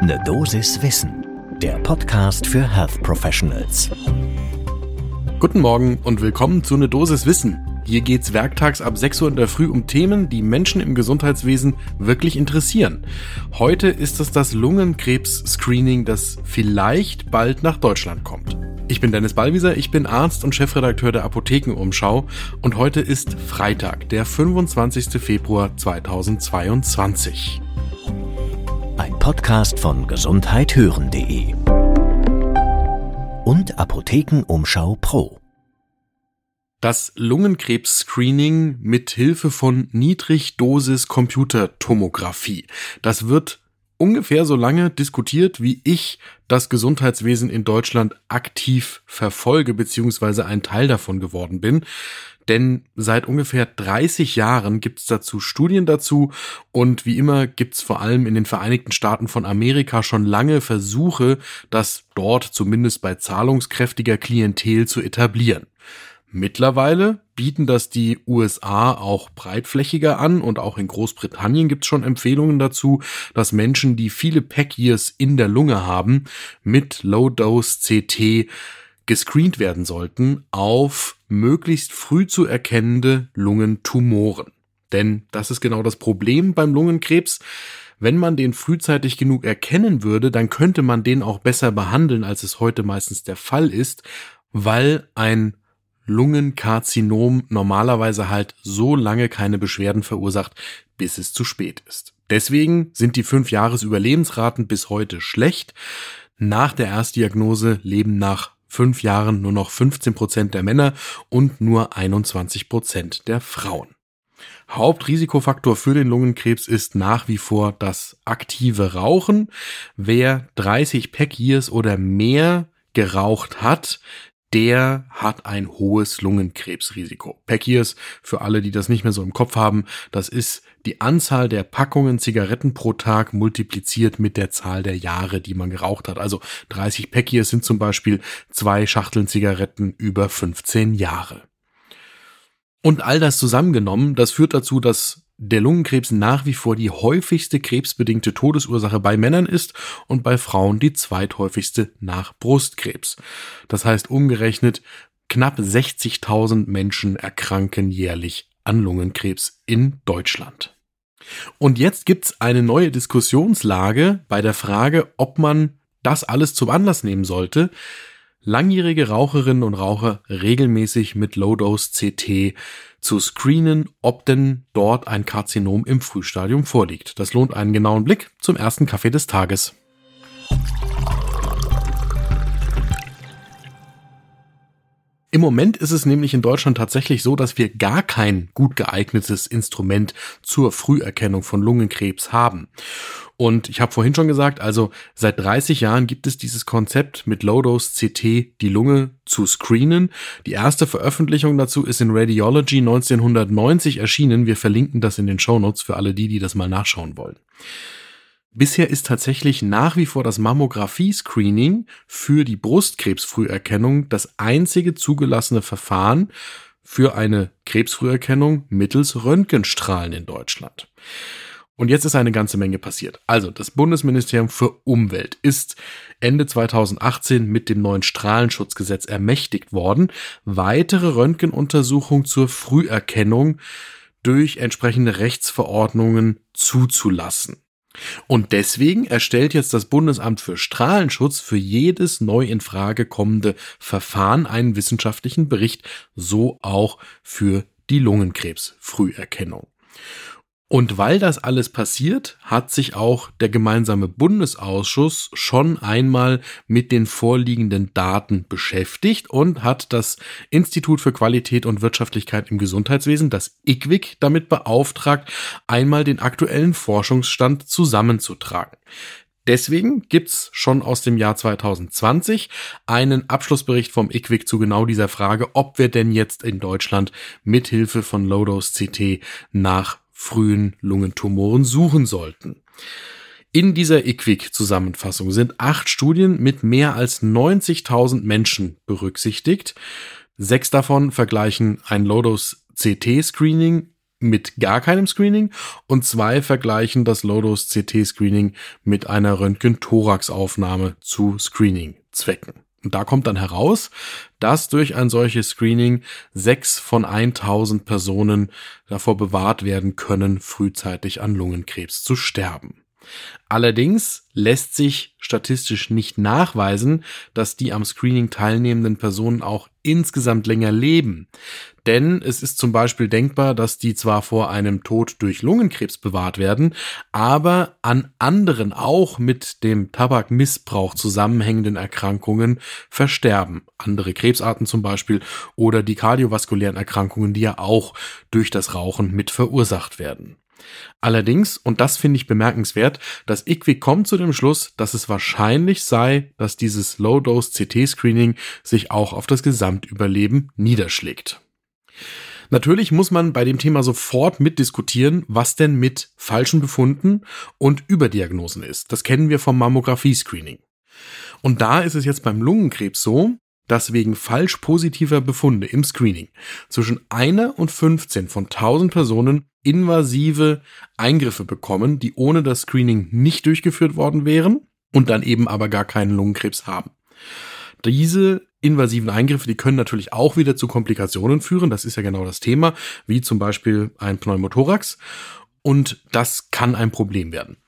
Ne Dosis Wissen, der Podcast für Health Professionals. Guten Morgen und willkommen zu Ne Dosis Wissen. Hier geht's werktags ab 6 Uhr in der Früh um Themen, die Menschen im Gesundheitswesen wirklich interessieren. Heute ist es das Lungenkrebs-Screening, das vielleicht bald nach Deutschland kommt. Ich bin Dennis Ballwieser, ich bin Arzt und Chefredakteur der Apothekenumschau und heute ist Freitag, der 25. Februar 2022. Ein Podcast von gesundheithören.de und Apothekenumschau Pro. Das Lungenkrebs-Screening mit Hilfe von Niedrigdosis-Computertomographie. Das wird ungefähr so lange diskutiert, wie ich das Gesundheitswesen in Deutschland aktiv verfolge, beziehungsweise ein Teil davon geworden bin. Denn seit ungefähr 30 Jahren gibt es dazu Studien dazu und wie immer gibt es vor allem in den Vereinigten Staaten von Amerika schon lange Versuche, das dort zumindest bei zahlungskräftiger Klientel zu etablieren. Mittlerweile bieten das die USA auch breitflächiger an und auch in Großbritannien gibt es schon Empfehlungen dazu, dass Menschen, die viele Pack-Years in der Lunge haben, mit Low-Dose-CT gescreent werden sollten auf möglichst früh zu erkennende Lungentumoren. Denn das ist genau das Problem beim Lungenkrebs. Wenn man den frühzeitig genug erkennen würde, dann könnte man den auch besser behandeln, als es heute meistens der Fall ist, weil ein Lungenkarzinom normalerweise halt so lange keine Beschwerden verursacht, bis es zu spät ist. Deswegen sind die fünf Jahres Überlebensraten bis heute schlecht. Nach der Erstdiagnose leben nach fünf Jahren nur noch 15 Prozent der Männer und nur 21 Prozent der Frauen. Hauptrisikofaktor für den Lungenkrebs ist nach wie vor das aktive Rauchen. Wer 30 Pack Years oder mehr geraucht hat, der hat ein hohes Lungenkrebsrisiko. Packiers, für alle, die das nicht mehr so im Kopf haben, das ist die Anzahl der Packungen Zigaretten pro Tag multipliziert mit der Zahl der Jahre, die man geraucht hat. Also 30 Packiers sind zum Beispiel zwei Schachteln Zigaretten über 15 Jahre. Und all das zusammengenommen, das führt dazu, dass der Lungenkrebs nach wie vor die häufigste krebsbedingte Todesursache bei Männern ist und bei Frauen die zweithäufigste nach Brustkrebs. Das heißt umgerechnet, knapp 60.000 Menschen erkranken jährlich an Lungenkrebs in Deutschland. Und jetzt gibt's eine neue Diskussionslage bei der Frage, ob man das alles zum Anlass nehmen sollte, langjährige Raucherinnen und Raucher regelmäßig mit Low-Dose CT zu screenen, ob denn dort ein Karzinom im Frühstadium vorliegt. Das lohnt einen genauen Blick zum ersten Kaffee des Tages. Im Moment ist es nämlich in Deutschland tatsächlich so, dass wir gar kein gut geeignetes Instrument zur Früherkennung von Lungenkrebs haben. Und ich habe vorhin schon gesagt, also seit 30 Jahren gibt es dieses Konzept mit Low-Dose CT die Lunge zu screenen. Die erste Veröffentlichung dazu ist in Radiology 1990 erschienen. Wir verlinken das in den Show Notes für alle die, die das mal nachschauen wollen. Bisher ist tatsächlich nach wie vor das Mammographie-Screening für die Brustkrebsfrüherkennung das einzige zugelassene Verfahren für eine Krebsfrüherkennung mittels Röntgenstrahlen in Deutschland. Und jetzt ist eine ganze Menge passiert. Also, das Bundesministerium für Umwelt ist Ende 2018 mit dem neuen Strahlenschutzgesetz ermächtigt worden, weitere Röntgenuntersuchungen zur Früherkennung durch entsprechende Rechtsverordnungen zuzulassen. Und deswegen erstellt jetzt das Bundesamt für Strahlenschutz für jedes neu in Frage kommende Verfahren einen wissenschaftlichen Bericht, so auch für die Lungenkrebsfrüherkennung. Und weil das alles passiert, hat sich auch der gemeinsame Bundesausschuss schon einmal mit den vorliegenden Daten beschäftigt und hat das Institut für Qualität und Wirtschaftlichkeit im Gesundheitswesen, das IQWIC, damit beauftragt, einmal den aktuellen Forschungsstand zusammenzutragen. Deswegen gibt's schon aus dem Jahr 2020 einen Abschlussbericht vom IQWIC zu genau dieser Frage, ob wir denn jetzt in Deutschland mithilfe von Low-Dose CT nach frühen Lungentumoren suchen sollten. In dieser IQWIC-Zusammenfassung sind acht Studien mit mehr als 90.000 Menschen berücksichtigt. Sechs davon vergleichen ein Low-Dose CT-Screening mit gar keinem Screening und zwei vergleichen das Low-Dose CT-Screening mit einer Röntgen-Thorax-Aufnahme zu Screening-Zwecken. Und da kommt dann heraus, dass durch ein solches Screening sechs von 1000 Personen davor bewahrt werden können, frühzeitig an Lungenkrebs zu sterben. Allerdings lässt sich statistisch nicht nachweisen, dass die am Screening teilnehmenden Personen auch insgesamt länger leben. Denn es ist zum Beispiel denkbar, dass die zwar vor einem Tod durch Lungenkrebs bewahrt werden, aber an anderen auch mit dem Tabakmissbrauch zusammenhängenden Erkrankungen versterben. Andere Krebsarten zum Beispiel oder die kardiovaskulären Erkrankungen, die ja auch durch das Rauchen mit verursacht werden. Allerdings, und das finde ich bemerkenswert, das IQWIC kommt zu dem Schluss, dass es wahrscheinlich sei, dass dieses Low-Dose-CT-Screening sich auch auf das Gesamtüberleben niederschlägt. Natürlich muss man bei dem Thema sofort mitdiskutieren, was denn mit falschen Befunden und Überdiagnosen ist. Das kennen wir vom Mammographie-Screening. Und da ist es jetzt beim Lungenkrebs so, dass wegen falsch positiver Befunde im Screening zwischen einer und 15 von 1000 Personen invasive Eingriffe bekommen, die ohne das Screening nicht durchgeführt worden wären und dann eben aber gar keinen Lungenkrebs haben. Diese invasiven Eingriffe, die können natürlich auch wieder zu Komplikationen führen. Das ist ja genau das Thema, wie zum Beispiel ein Pneumothorax. Und das kann ein Problem werden.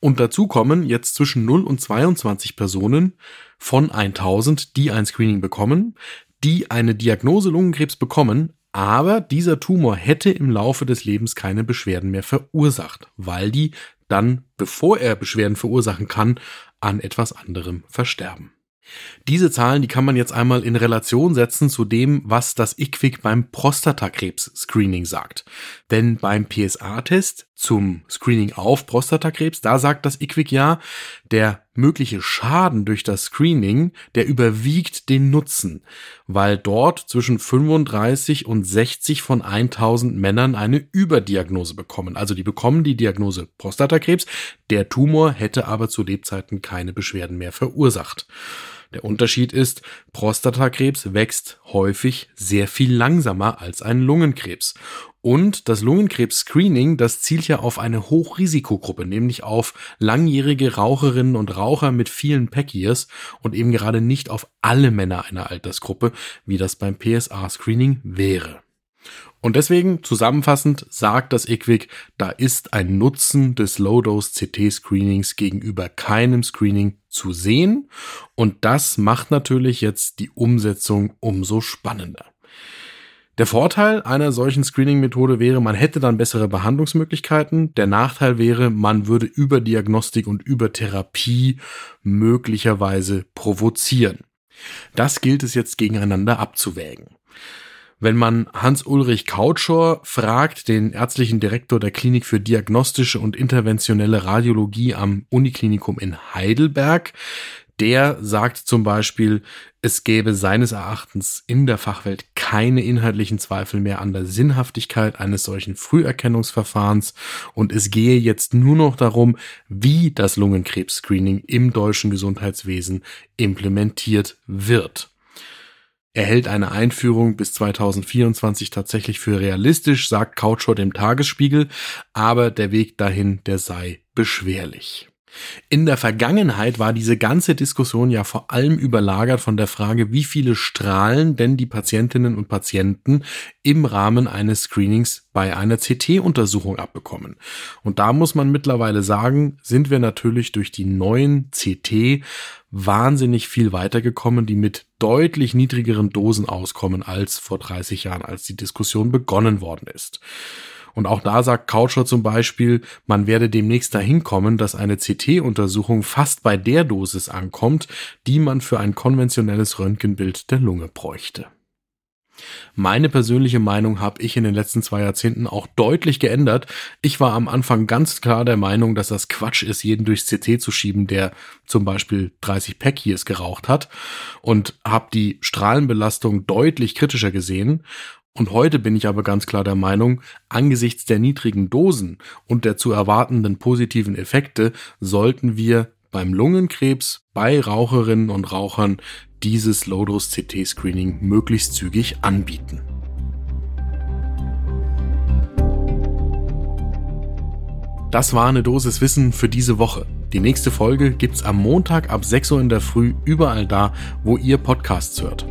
Und dazu kommen jetzt zwischen 0 und 22 Personen von 1000, die ein Screening bekommen, die eine Diagnose Lungenkrebs bekommen, aber dieser Tumor hätte im Laufe des Lebens keine Beschwerden mehr verursacht, weil die dann, bevor er Beschwerden verursachen kann, an etwas anderem versterben. Diese Zahlen, die kann man jetzt einmal in Relation setzen zu dem, was das IQWIC beim Prostatakrebs-Screening sagt. Denn beim PSA-Test zum Screening auf Prostatakrebs, da sagt das IQWIC ja, der mögliche Schaden durch das Screening, der überwiegt den Nutzen, weil dort zwischen 35 und 60 von 1000 Männern eine Überdiagnose bekommen. Also die bekommen die Diagnose Prostatakrebs, der Tumor hätte aber zu Lebzeiten keine Beschwerden mehr verursacht. Der Unterschied ist, Prostatakrebs wächst häufig sehr viel langsamer als ein Lungenkrebs. Und das Lungenkrebs-Screening, das zielt ja auf eine Hochrisikogruppe, nämlich auf langjährige Raucherinnen und Raucher mit vielen Pack-Years und eben gerade nicht auf alle Männer einer Altersgruppe, wie das beim PSA-Screening wäre. Und deswegen zusammenfassend sagt das IQWIC, da ist ein Nutzen des Low-Dose CT-Screenings gegenüber keinem Screening zu sehen. Und das macht natürlich jetzt die Umsetzung umso spannender. Der Vorteil einer solchen Screening-Methode wäre, man hätte dann bessere Behandlungsmöglichkeiten. Der Nachteil wäre, man würde über Diagnostik und über Therapie möglicherweise provozieren. Das gilt es jetzt gegeneinander abzuwägen. Wenn man Hans-Ulrich Kautschor fragt, den ärztlichen Direktor der Klinik für diagnostische und interventionelle Radiologie am Uniklinikum in Heidelberg, der sagt zum Beispiel, es gäbe seines Erachtens in der Fachwelt keine inhaltlichen Zweifel mehr an der Sinnhaftigkeit eines solchen Früherkennungsverfahrens und es gehe jetzt nur noch darum, wie das Lungenkrebs-Screening im deutschen Gesundheitswesen implementiert wird. Er hält eine Einführung bis 2024 tatsächlich für realistisch, sagt Couchor dem Tagesspiegel, aber der Weg dahin, der sei beschwerlich. In der Vergangenheit war diese ganze Diskussion ja vor allem überlagert von der Frage, wie viele Strahlen denn die Patientinnen und Patienten im Rahmen eines Screenings bei einer CT-Untersuchung abbekommen. Und da muss man mittlerweile sagen, sind wir natürlich durch die neuen CT wahnsinnig viel weitergekommen, die mit deutlich niedrigeren Dosen auskommen als vor 30 Jahren, als die Diskussion begonnen worden ist. Und auch da sagt Coucher zum Beispiel, man werde demnächst dahin kommen, dass eine CT-Untersuchung fast bei der Dosis ankommt, die man für ein konventionelles Röntgenbild der Lunge bräuchte. Meine persönliche Meinung habe ich in den letzten zwei Jahrzehnten auch deutlich geändert. Ich war am Anfang ganz klar der Meinung, dass das Quatsch ist, jeden durchs CT zu schieben, der zum Beispiel 30 Pack Years geraucht hat und habe die Strahlenbelastung deutlich kritischer gesehen und heute bin ich aber ganz klar der Meinung, angesichts der niedrigen Dosen und der zu erwartenden positiven Effekte sollten wir beim Lungenkrebs bei Raucherinnen und Rauchern dieses Low-Dose-CT-Screening möglichst zügig anbieten. Das war eine Dosis Wissen für diese Woche. Die nächste Folge gibt's am Montag ab 6 Uhr in der Früh überall da, wo ihr Podcasts hört.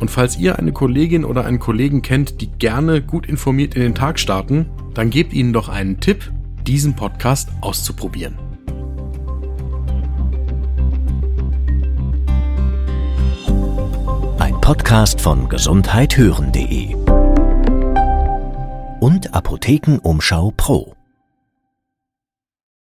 Und falls ihr eine Kollegin oder einen Kollegen kennt, die gerne gut informiert in den Tag starten, dann gebt ihnen doch einen Tipp, diesen Podcast auszuprobieren. Ein Podcast von gesundheithören.de und Apothekenumschau Pro.